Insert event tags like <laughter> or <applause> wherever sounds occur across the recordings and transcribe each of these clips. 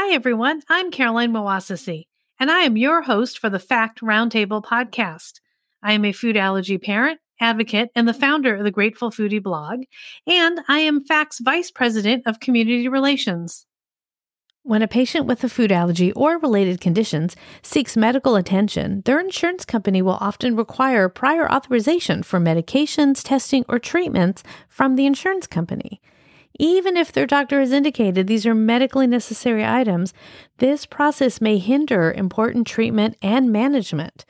Hi, everyone. I'm Caroline Moassessi, and I am your host for the FAACT Roundtable podcast. I am a food allergy parent, advocate, and the founder of the Grateful Foodie blog, and I am FAACT's Vice President of Community Relations. When a patient with a food allergy or related conditions seeks medical attention, their insurance company will often require prior authorization for medications, testing, or treatments from the insurance company. Even if their doctor has indicated these are medically necessary items, this process may hinder important treatment and management.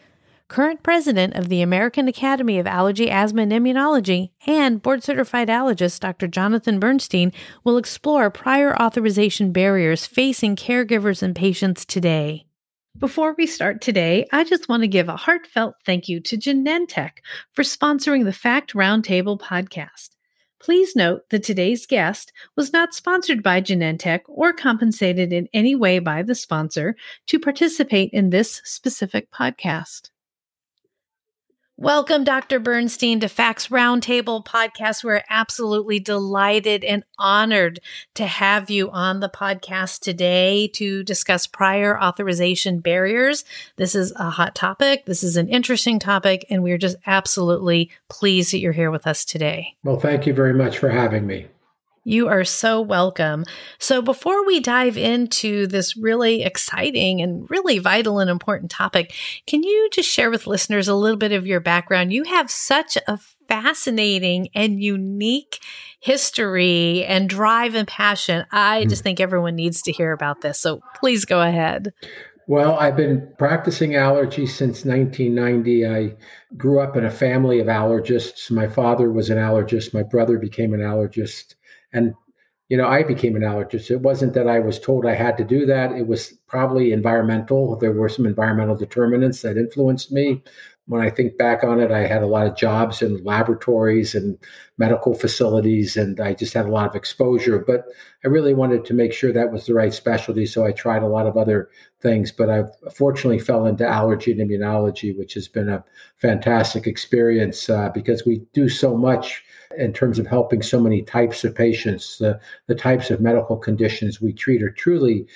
Current president of the American Academy of Allergy, Asthma, and Immunology and board certified allergist Dr. Jonathan Bernstein will explore prior authorization barriers facing caregivers and patients today. Before we start today, I just want to give a heartfelt thank you to Genentech for sponsoring the FAACT Roundtable podcast. Please note that today's guest was not sponsored by Genentech or compensated in any way by the sponsor to participate in this specific podcast. Welcome, Dr. Bernstein, to FAACT's Roundtable podcast. We're absolutely delighted and honored to have you on the podcast today to discuss prior authorization barriers. This is a hot topic. This is an interesting topic, and we're just absolutely pleased that you're here with us today. Well, thank you very much for having me. You are so welcome. So, before we dive into this really exciting and really vital and important topic, can you just share with listeners a little bit of your background? You have such a fascinating and unique history and drive and passion. I hmm. just think everyone needs to hear about this. So, please go ahead. Well, I've been practicing allergy since 1990. I grew up in a family of allergists. My father was an allergist, my brother became an allergist. And, you know, I became an allergist. It wasn't that I was told I had to do that. It was probably environmental. There were some environmental determinants that influenced me. When I think back on it, I had a lot of jobs in laboratories and medical facilities, and I just had a lot of exposure. But I really wanted to make sure that was the right specialty. So I tried a lot of other things, but I fortunately fell into allergy and immunology, which has been a fantastic experience uh, because we do so much in terms of helping so many types of patients. The, the types of medical conditions we treat are truly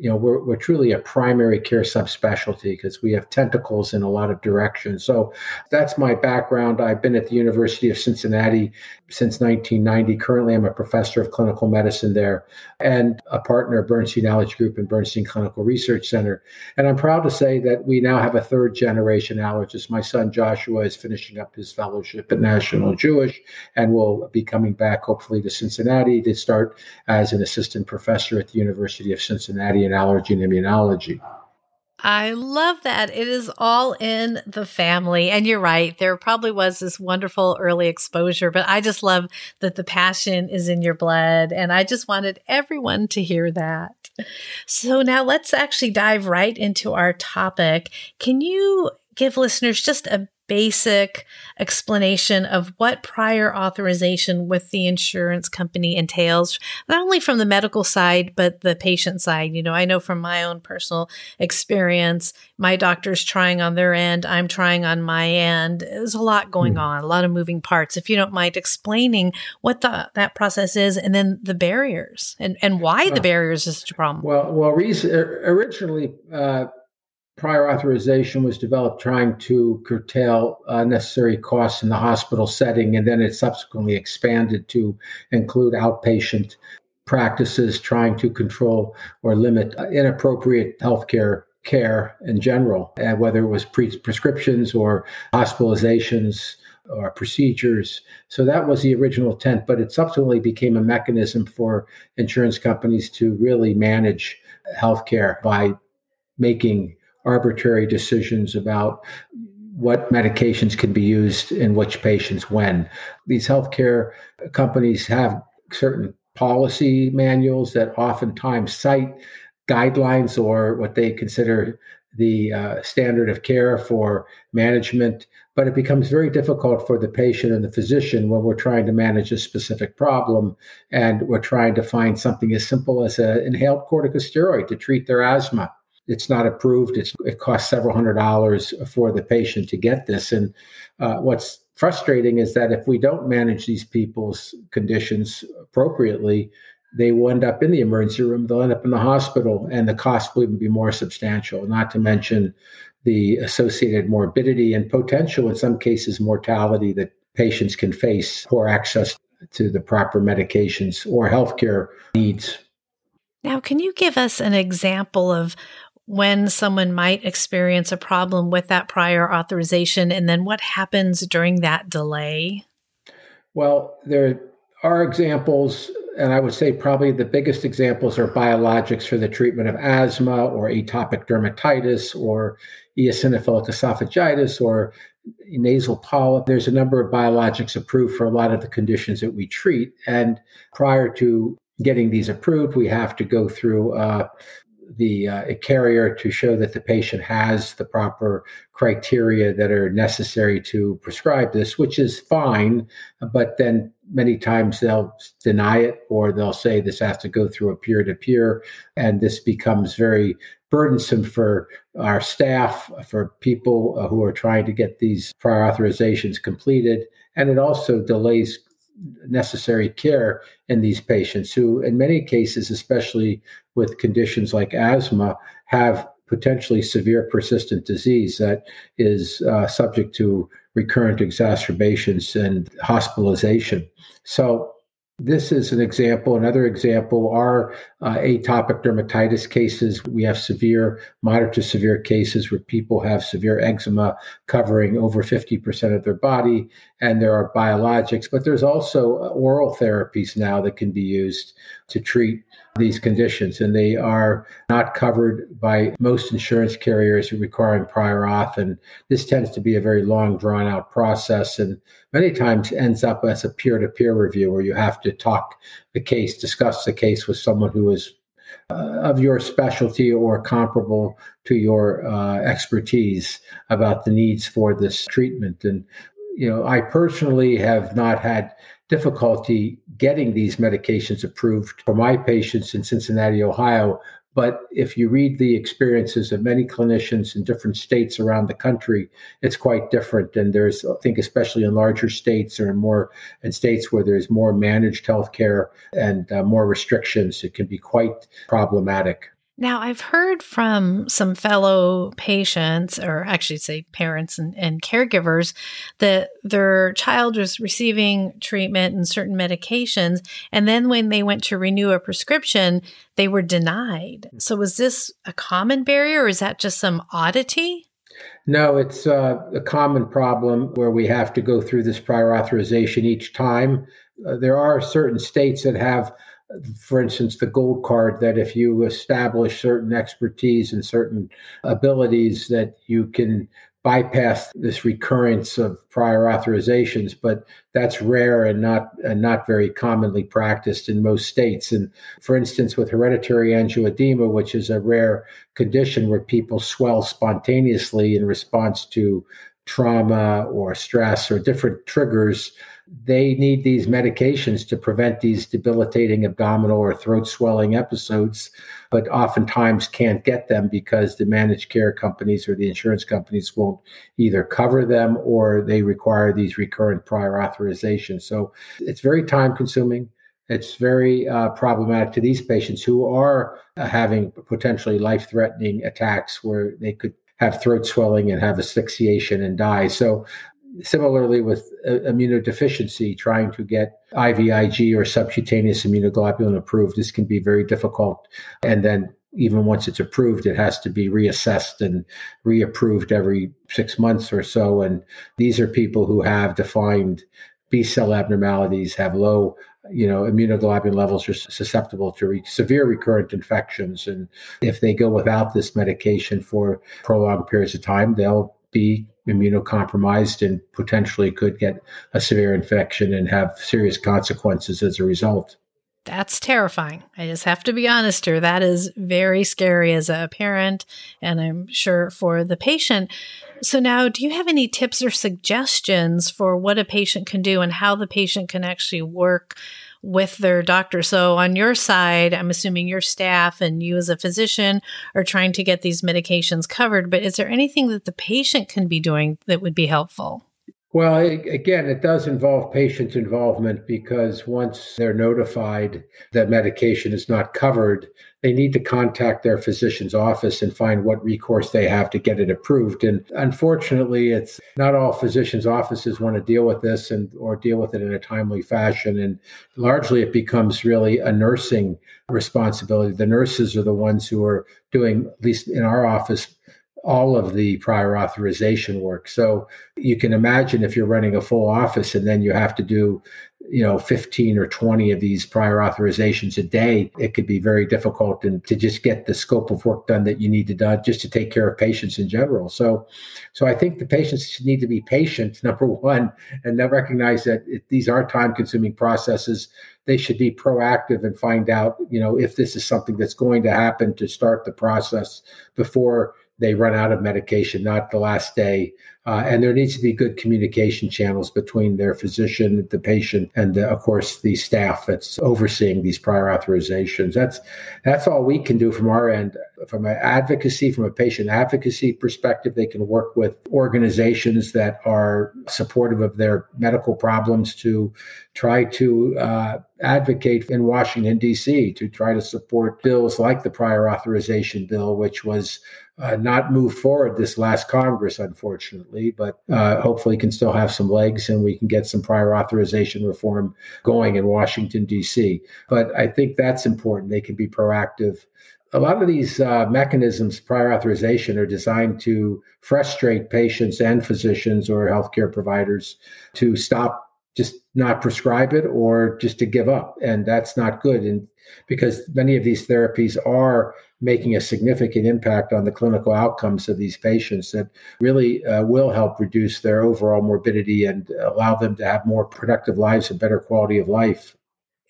you know we're, we're truly a primary care subspecialty because we have tentacles in a lot of directions. So that's my background. I've been at the university of cincinnati since 1990 currently i'm a professor of clinical medicine there and a partner of bernstein allergy group and bernstein clinical research center. And i'm proud to say that we now have a third generation allergist. My son joshua is finishing up his fellowship at national jewish and will be coming back hopefully to cincinnati to start as an assistant professor at the university of cincinnati in allergy and immunology. I love that. It is all in the family. And you're right. There probably was this wonderful early exposure, but I just love that the passion is in your blood. And I just wanted everyone to hear that. So now let's actually dive right into our topic. Can you give listeners just a basic explanation of what prior authorization with the insurance company entails, not only from the medical side, but the patient side. You know, I know from my own personal experience, my doctor's trying on their end, I'm trying on my end. There's a lot going mm. on, a lot of moving parts. If you don't mind explaining what the, that process is and then the barriers and, and why the barriers is such a problem. Well, well, originally, uh, prior authorization was developed trying to curtail uh, necessary costs in the hospital setting, and then it subsequently expanded to include outpatient practices trying to control or limit inappropriate healthcare care in general, and whether it was pre- prescriptions or hospitalizations or procedures. So that was the original intent, but it subsequently became a mechanism for insurance companies to really manage healthcare by making arbitrary decisions about what medications can be used in which patients when. These healthcare companies have certain policy manuals that oftentimes cite guidelines or what they consider the uh, standard of care for management, but it becomes very difficult for the patient and the physician when we're trying to manage a specific problem and we're trying to find something as simple as an inhaled corticosteroid to treat their asthma. It's not approved. It's, it costs several hundred dollars for the patient to get this. And uh, what's frustrating is that if we don't manage these people's conditions appropriately, they will end up in the emergency room, they'll end up in the hospital, and the cost will even be more substantial, not to mention the associated morbidity and potential, in some cases, mortality that patients can face poor access to the proper medications or healthcare needs. Now, can you give us an example of when someone might experience a problem with that prior authorization and then what happens during that delay? Well, there are examples and I would say probably the biggest examples are biologics for the treatment of asthma or atopic dermatitis or eosinophilic esophagitis or nasal polyp. There's a number of biologics approved for a lot of the conditions that we treat. And prior to getting these approved, we have to go through the uh, carrier to show that the patient has the proper criteria that are necessary to prescribe this, which is fine. But then many times they'll deny it or they'll say this has to go through a peer to peer. And this becomes very burdensome for our staff, for people who are trying to get these prior authorizations completed. And it also delays necessary care in these patients who, in many cases, especially with conditions like asthma, have potentially severe persistent disease that is uh, subject to recurrent exacerbations and hospitalization. So, this is an example. Another example are uh, atopic dermatitis cases. We have severe, moderate to severe cases where people have severe eczema covering over 50% of their body, and there are biologics, but there's also oral therapies now that can be used to treat these conditions, and they are not covered by most insurance carriers requiring prior auth. And this tends to be a very long, drawn out process, and many times ends up as a peer to peer review where you have to talk the case, discuss the case with someone who is uh, of your specialty or comparable to your uh, expertise about the needs for this treatment. And you know, I personally have not had difficulty getting these medications approved for my patients in Cincinnati, Ohio. But if you read the experiences of many clinicians in different states around the country, it's quite different. And there's, I think, especially in larger states or in more in states where there's more managed healthcare and uh, more restrictions, it can be quite problematic. Now, I've heard from some fellow patients, or actually say parents and, and, caregivers, that their child was receiving treatment and certain medications. And then when they went to renew a prescription, they were denied. So, was this a common barrier or is that just some oddity? No, it's uh, a common problem where we have to go through this prior authorization each time. Uh, there are certain states that have for instance, the gold card that if you establish certain expertise and certain abilities, that you can bypass this recurrence of prior authorizations, but that's rare and not and not very commonly practiced in most states. And for instance, with hereditary angioedema, which is a rare condition where people swell spontaneously in response to trauma or stress or different triggers, they need these medications to prevent these debilitating abdominal or throat swelling episodes, but oftentimes can't get them because the managed care companies or the insurance companies won't either cover them or they require these recurrent prior authorizations. So it's very time consuming. It's very uh, problematic to these patients who are uh, having potentially life threatening attacks where they could have throat swelling and have asphyxiation and die. So Similarly, with uh, immunodeficiency, trying to get IVIG or subcutaneous immunoglobulin approved, this can be very difficult. And then, even once it's approved, it has to be reassessed and reapproved every six months or so. And these are people who have defined B cell abnormalities, have low you know, immunoglobulin levels are susceptible to re- severe recurrent infections. And if they go without this medication for prolonged periods of time, they'll be immunocompromised and potentially could get a severe infection and have serious consequences as a result. That's terrifying. I just have to be honest here. That is very scary as a parent, and I'm sure for the patient. So, now do you have any tips or suggestions for what a patient can do and how the patient can actually work with their doctor. So, on your side, I'm assuming your staff and you as a physician are trying to get these medications covered, but is there anything that the patient can be doing that would be helpful? Well, again, it does involve patient involvement because once they're notified that medication is not covered, they need to contact their physician's office and find what recourse they have to get it approved. And unfortunately, it's not all physicians' offices want to deal with this and or deal with it in a timely fashion. And largely, it becomes really a nursing responsibility. The nurses are the ones who are doing, at least in our office, all of the prior authorization work. So you can imagine if you're running a full office and then you have to do, you know, 15 or 20 of these prior authorizations a day, it could be very difficult and to just get the scope of work done that you need to do just to take care of patients in general. So so I think the patients need to be patient, <laughs> number one, and then recognize that these are time consuming processes. They should be proactive and find out, you know, if this is something that's going to happen to start the process before they run out of medication, not the last day. Uh, and there needs to be good communication channels between their physician, the patient, and the, of course the staff that's overseeing these prior authorizations. That's that's all we can do from our end. From an advocacy, from a patient advocacy perspective, they can work with organizations that are supportive of their medical problems to try to uh, advocate in Washington D.C. to try to support bills like the prior authorization bill, which was uh, not move forward this last Congress, unfortunately, but uh, hopefully can still have some legs and we can get some prior authorization reform going in Washington, D.C. But I think that's important. They can be proactive. A lot of these uh, mechanisms, prior authorization, are designed to frustrate patients and physicians or healthcare providers to stop just not prescribe it or just to give up and that's not good and because many of these therapies are making a significant impact on the clinical outcomes of these patients that really uh, will help reduce their overall morbidity and allow them to have more productive lives and better quality of life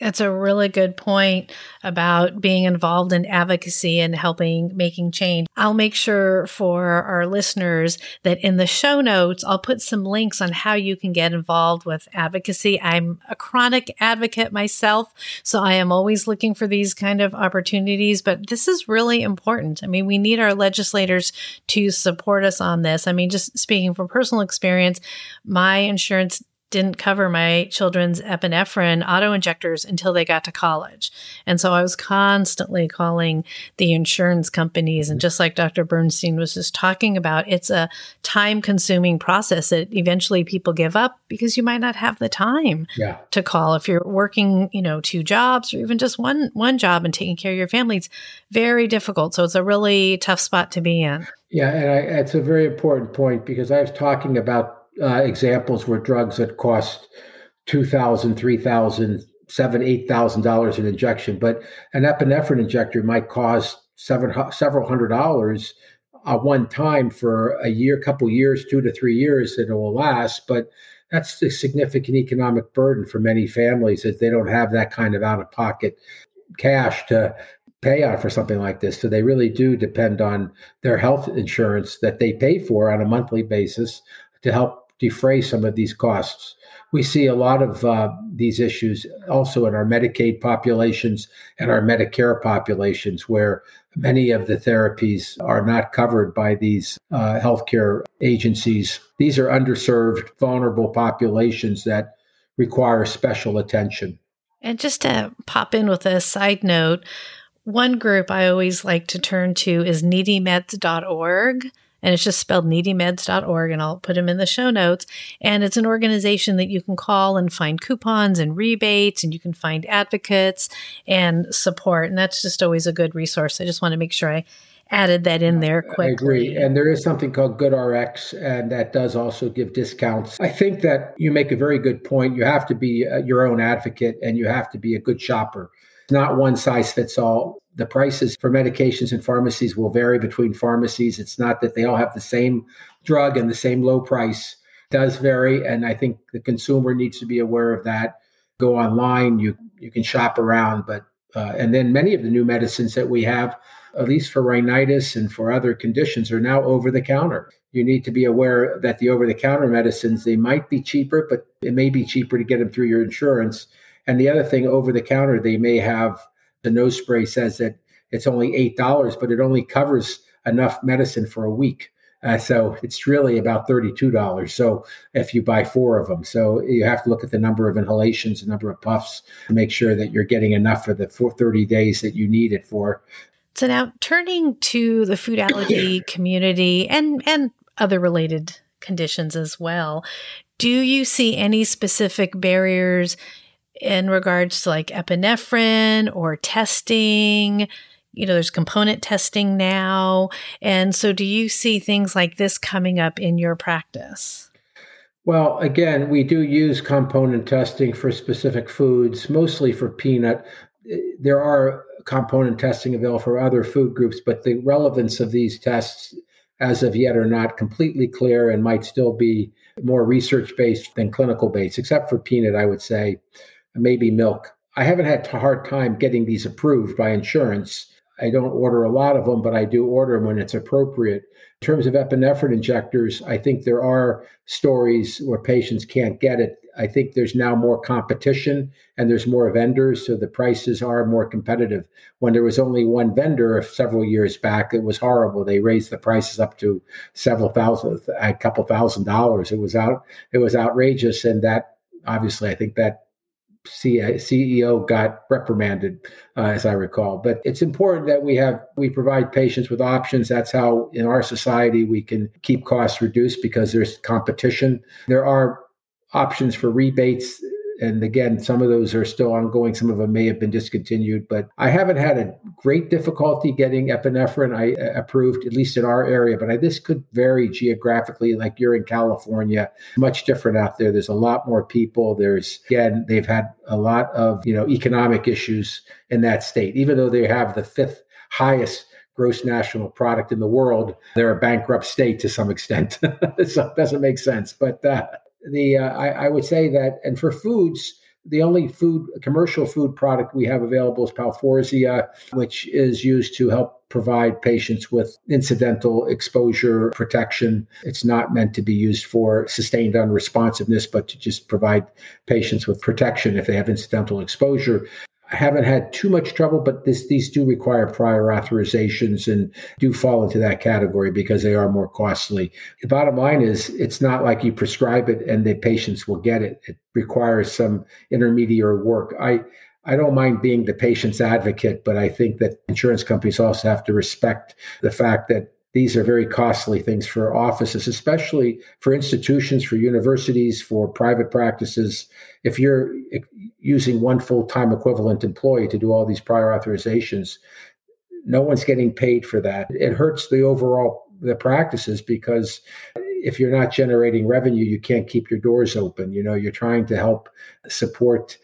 that's a really good point about being involved in advocacy and helping making change. I'll make sure for our listeners that in the show notes, I'll put some links on how you can get involved with advocacy. I'm a chronic advocate myself, so I am always looking for these kind of opportunities, but this is really important. I mean, we need our legislators to support us on this. I mean, just speaking from personal experience, my insurance didn't cover my children's epinephrine auto injectors until they got to college. And so I was constantly calling the insurance companies. And just like Dr. Bernstein was just talking about, it's a time consuming process that eventually people give up because you might not have the time yeah. to call. If you're working, you know, two jobs or even just one, one job and taking care of your family, it's very difficult. So it's a really tough spot to be in. Yeah. And I, it's a very important point because I was talking about uh, examples were drugs that cost two thousand, three thousand, seven, eight thousand dollars an injection, but an epinephrine injector might cost seven, several hundred dollars at one time for a year, couple years, two to three years that it will last. But that's a significant economic burden for many families that they don't have that kind of out of pocket cash to pay out for something like this. So they really do depend on their health insurance that they pay for on a monthly basis to help defray some of these costs. We see a lot of uh, these issues also in our Medicaid populations and our Medicare populations, where many of the therapies are not covered by these uh, healthcare agencies. These are underserved, vulnerable populations that require special attention. And just to pop in with a side note, one group I always like to turn to is needymeds.org and it's just spelled needymeds.org and I'll put them in the show notes. And it's an organization that you can call and find coupons and rebates and you can find advocates and support. And that's just always a good resource. I just want to make sure I added that in there quickly. I agree. And there is something called GoodRx, and that does also give discounts. I think that you make a very good point. You have to be uh, your own advocate and you have to be a good shopper not one size fits all. The prices for medications in pharmacies will vary between pharmacies. It's not that they all have the same drug and the same low price. Does vary, and I think the consumer needs to be aware of that. Go online, you you can shop around, but uh, and then many of the new medicines that we have, at least for rhinitis and for other conditions, are now over the counter. You need to be aware that the over the counter medicines, they might be cheaper, but it may be cheaper to get them through your insurance. And the other thing, over the counter, they may have the nose spray says that it's only $8, but it only covers enough medicine for a week. Uh, so it's really about $32. So if you buy four of them, so you have to look at the number of inhalations, the number of puffs to make sure that you're getting enough for the 30 days that you need it for. So now turning to the food allergy <coughs> community and, and other related conditions as well, do you see any specific barriers in regards to like epinephrine or testing? you know, there's component testing now. And so do you see things like this coming up in your practice? Well, again, we do use component testing for specific foods, mostly for peanut. Eh, there are component testing available for other food groups, but the relevance of these tests as of yet are not completely clear and might still be more research based than clinical based, except for peanut, I would say, maybe milk. I haven't had a hard time getting these approved by insurance I don't order a lot of them, but I do order them when it's appropriate. In terms of epinephrine injectors, I think there are stories where patients can't get it. I think there's now more competition and there's more vendors, so the prices are more competitive. When there was only one vendor several years back, it was horrible. They raised the prices up to several thousand, a couple thousand dollars. It was out, it was outrageous, and that obviously, I think that CEO got reprimanded, uh, as I recall. But it's important that we have we provide patients with options. That's how in our society we can keep costs reduced because there's competition. There are options for rebates and again, some of those are still ongoing. Some of them may have been discontinued, but I haven't had a great difficulty getting epinephrine I uh, approved, at least in our area. But I, this could vary geographically. Like you're in California, much different out there. There's a lot more people. There's again, they've had a lot of you know economic issues in that state, even though they have the fifth highest gross national product in the world. They're a bankrupt state to some extent. <laughs> so it doesn't make sense. But uh, the uh, I, I, would say that, and for foods, the only food commercial food product we have available is Palforzia, which is used to help provide patients with incidental exposure protection. It's not meant to be used for sustained unresponsiveness, but to just provide patients with protection if they have incidental exposure. I haven't had too much trouble, but this, these do require prior authorizations and do fall into that category because they are more costly. The bottom line is it's not like you prescribe it and the patients will get it. It requires some intermediary work. I, I don't mind being the patient's advocate, but I think that insurance companies also have to respect the fact that these are very costly things for offices, especially for institutions, for universities, for private practices. If you're using one full time equivalent employee to do all these prior authorizations, no one's getting paid for that. It hurts the overall the practices because if you're not generating revenue, you can't keep your doors open. You know, you're trying to help support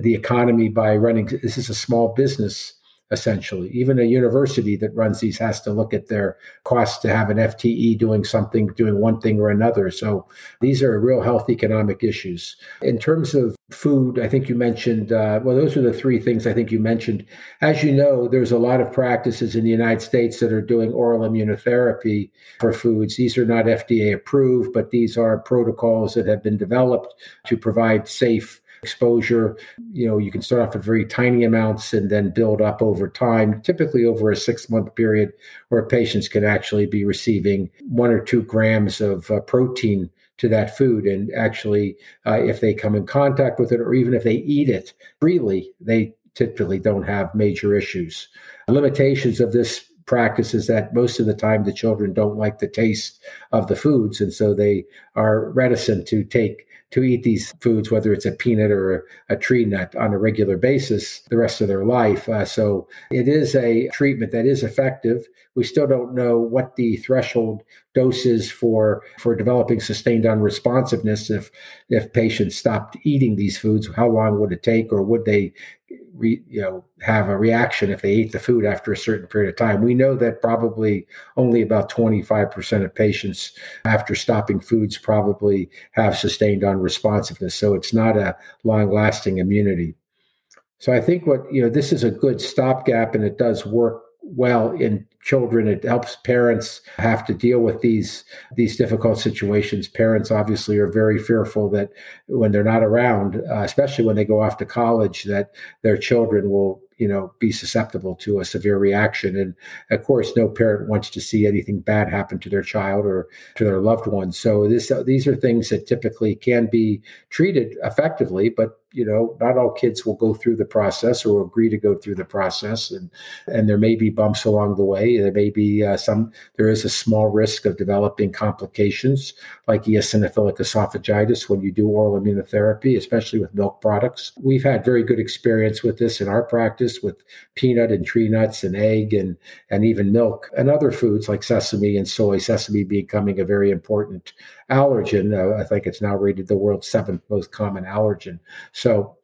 the economy by running. This is a small business essentially. Even a university that runs these has to look at their costs to have an FTE doing something, doing one thing or another. So these are real health economic issues. In terms of food, I think you mentioned, uh, well, those are the three things I think you mentioned. As you know, there's a lot of practices in the United States that are doing oral immunotherapy for foods. These are not FDA approved, but these are protocols that have been developed to provide safe exposure. You know, you can start off at very tiny amounts and then build up over time, typically over a six month period, where patients can actually be receiving one or two grams of uh, protein to that food. And actually, uh, if they come in contact with it, or even if they eat it freely, they typically don't have major issues. Limitations of this practice is that most of the time the children don't like the taste of the foods and so they are reticent to take to eat these foods, whether it's a peanut or a, tree nut, on a regular basis the rest of their life. Uh, so it is a treatment that is effective. We still don't know what the threshold doses for for developing sustained unresponsiveness if if patients stopped eating these foods. How long would it take or would they re, you know have a reaction if they ate the food after a certain period of time? We know that probably only about 25% of patients after stopping foods probably have sustained unresponsiveness so it's not a long lasting immunity. So i think what you know this is a good stopgap and it does work well in children. It helps parents have to deal with these these difficult situations. Parents obviously are very fearful that when they're not around uh, especially when they go off to college that their children will you know be susceptible to a severe reaction. And of course no parent wants to see anything bad happen to their child or to their loved ones. So this these are things that typically can be treated effectively but you know not all kids will go through the process or agree to go through the process. And and there may be bumps along the way. There may be uh, some there is a small risk of developing complications like eosinophilic esophagitis when you do oral immunotherapy especially with milk products. We've had very good experience with this in our practice with peanut and tree nuts and egg and and even milk and other foods like sesame and soy sesame becoming a very important allergen. Uh, I think it's now rated the world's seventh most common allergen. So,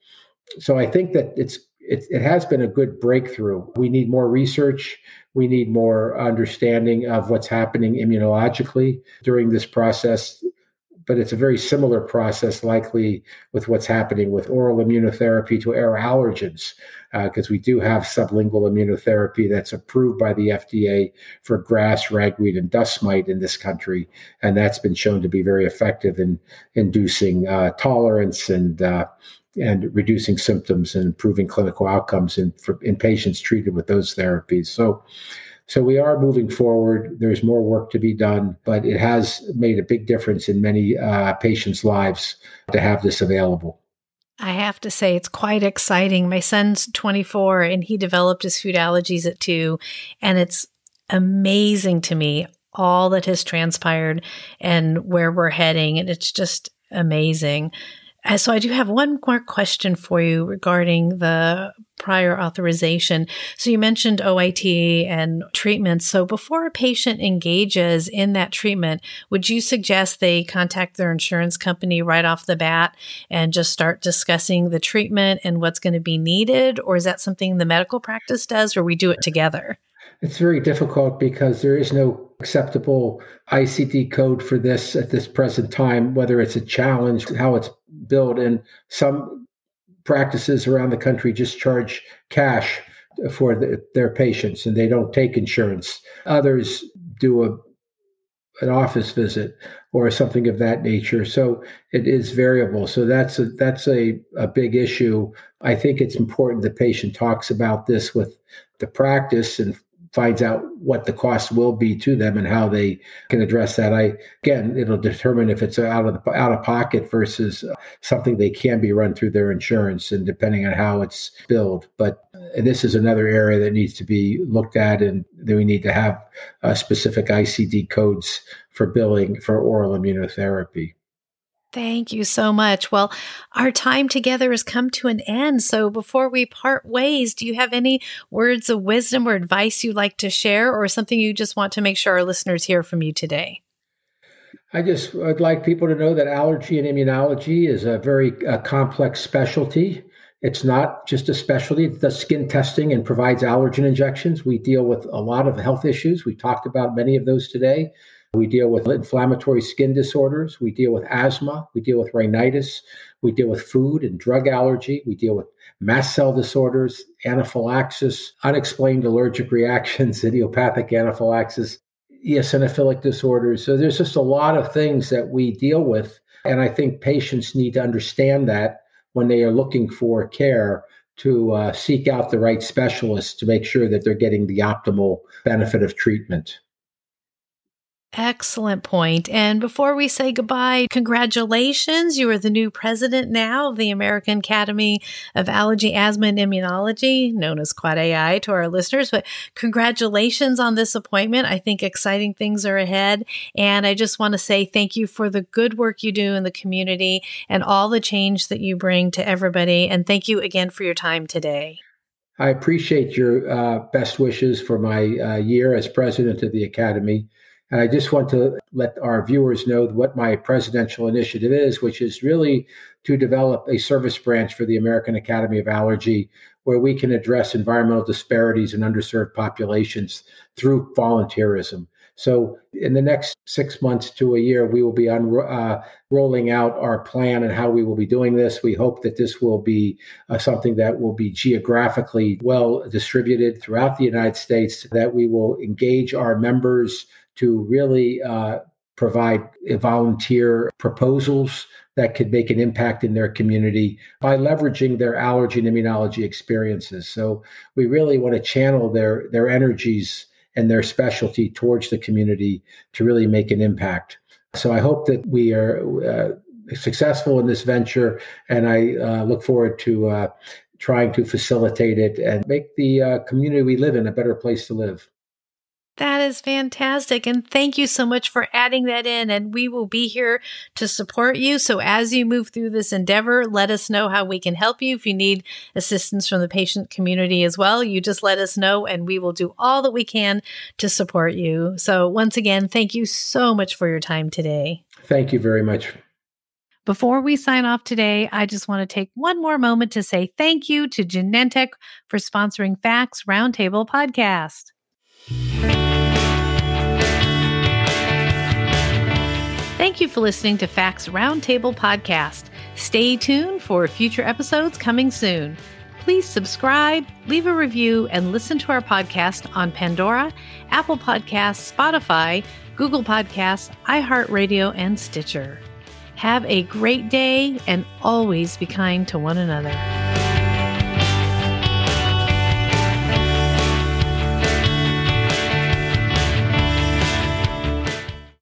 so I think that it's it, it has been a good breakthrough. We need more research. We need more understanding of what's happening immunologically during this process but it's a very similar process, likely with what's happening with oral immunotherapy to air allergens, because uh, we do have sublingual immunotherapy that's approved by the FDA for grass, ragweed, and dust mite in this country, and that's been shown to be very effective in inducing uh, tolerance and uh, and reducing symptoms and improving clinical outcomes in in patients treated with those therapies. So so we are moving forward. There's more work to be done, but it has made a big difference in many uh, patients' lives to have this available. I have to say, it's quite exciting. My son's 24 and he developed his food allergies at two. And it's amazing to me all that has transpired and where we're heading. And it's just amazing. Uh, so I do have one more question for you regarding the prior authorization. So you mentioned OIT and treatment. So before a patient engages in that treatment, would you suggest they contact their insurance company right off the bat and just start discussing the treatment and what's going to be needed? Or is that something the medical practice does or we do it together? It's very difficult because there is no acceptable ICD code for this at this present time, whether it's a challenge, how it's billed. And some practices around the country just charge cash for the, their patients and they don't take insurance. Others do a an office visit or something of that nature. So it is variable. So that's a, that's a, a big issue. I think it's important the patient talks about this with the practice and finds out what the cost will be to them and how they can address that. I again, it'll determine if it's out of the, out of pocket versus something they can be run through their insurance, and depending on how it's billed. But this is another area that needs to be looked at, and then we need to have uh, specific ICD codes for billing for oral immunotherapy. Thank you so much. Well, our time together has come to an end. So before we part ways, do you have any words of wisdom or advice you'd like to share or something you just want to make sure our listeners hear from you today? I just would like people to know that allergy and immunology is a very uh, complex specialty. It's not just a specialty. It does skin testing and provides allergen injections. We deal with a lot of health issues. We talked about many of those today. We deal with inflammatory skin disorders. We deal with asthma. We deal with rhinitis. We deal with food and drug allergy. We deal with mast cell disorders, anaphylaxis, unexplained allergic reactions, <laughs> idiopathic anaphylaxis, eosinophilic disorders. So there's just a lot of things that we deal with. And I think patients need to understand that when they are looking for care to uh, seek out the right specialists to make sure that they're getting the optimal benefit of treatment. Excellent point. And before we say goodbye, congratulations. You are the new president now of the American Academy of Allergy, Asthma, and Immunology, known as Quad AI to our listeners. But congratulations on this appointment. I think exciting things are ahead. And I just want to say thank you for the good work you do in the community and all the change that you bring to everybody. And thank you again for your time today. I appreciate your uh, best wishes for my uh, year as president of the Academy. And I just want to let our viewers know what my presidential initiative is, which is really to develop a service branch for the American Academy of Allergy where we can address environmental disparities in underserved populations through volunteerism. So, in the next six months to a year, we will be on, uh, rolling out our plan and how we will be doing this. We hope that this will be uh, something that will be geographically well distributed throughout the United States, that we will engage our members to really uh, provide volunteer proposals that could make an impact in their community by leveraging their allergy and immunology experiences. So we really want to channel their their energies and their specialty towards the community to really make an impact. So I hope that we are uh, successful in this venture, and I uh, look forward to uh, trying to facilitate it and make the uh, community we live in a better place to live. That is fantastic. And thank you so much for adding that in. And we will be here to support you. So as you move through this endeavor, let us know how we can help you. If you need assistance from the patient community as well, you just let us know and we will do all that we can to support you. So once again, thank you so much for your time today. Thank you very much. Before we sign off today, I just want to take one more moment to say thank you to Genentech for sponsoring FAACT's Roundtable podcast. Thank you for listening to FAACT's Roundtable podcast. Stay tuned for future episodes coming soon. Please subscribe, leave a review, and listen to our podcast on Pandora, Apple Podcasts, Spotify, Google Podcasts, iHeartRadio, and Stitcher. Have a great day and always be kind to one another.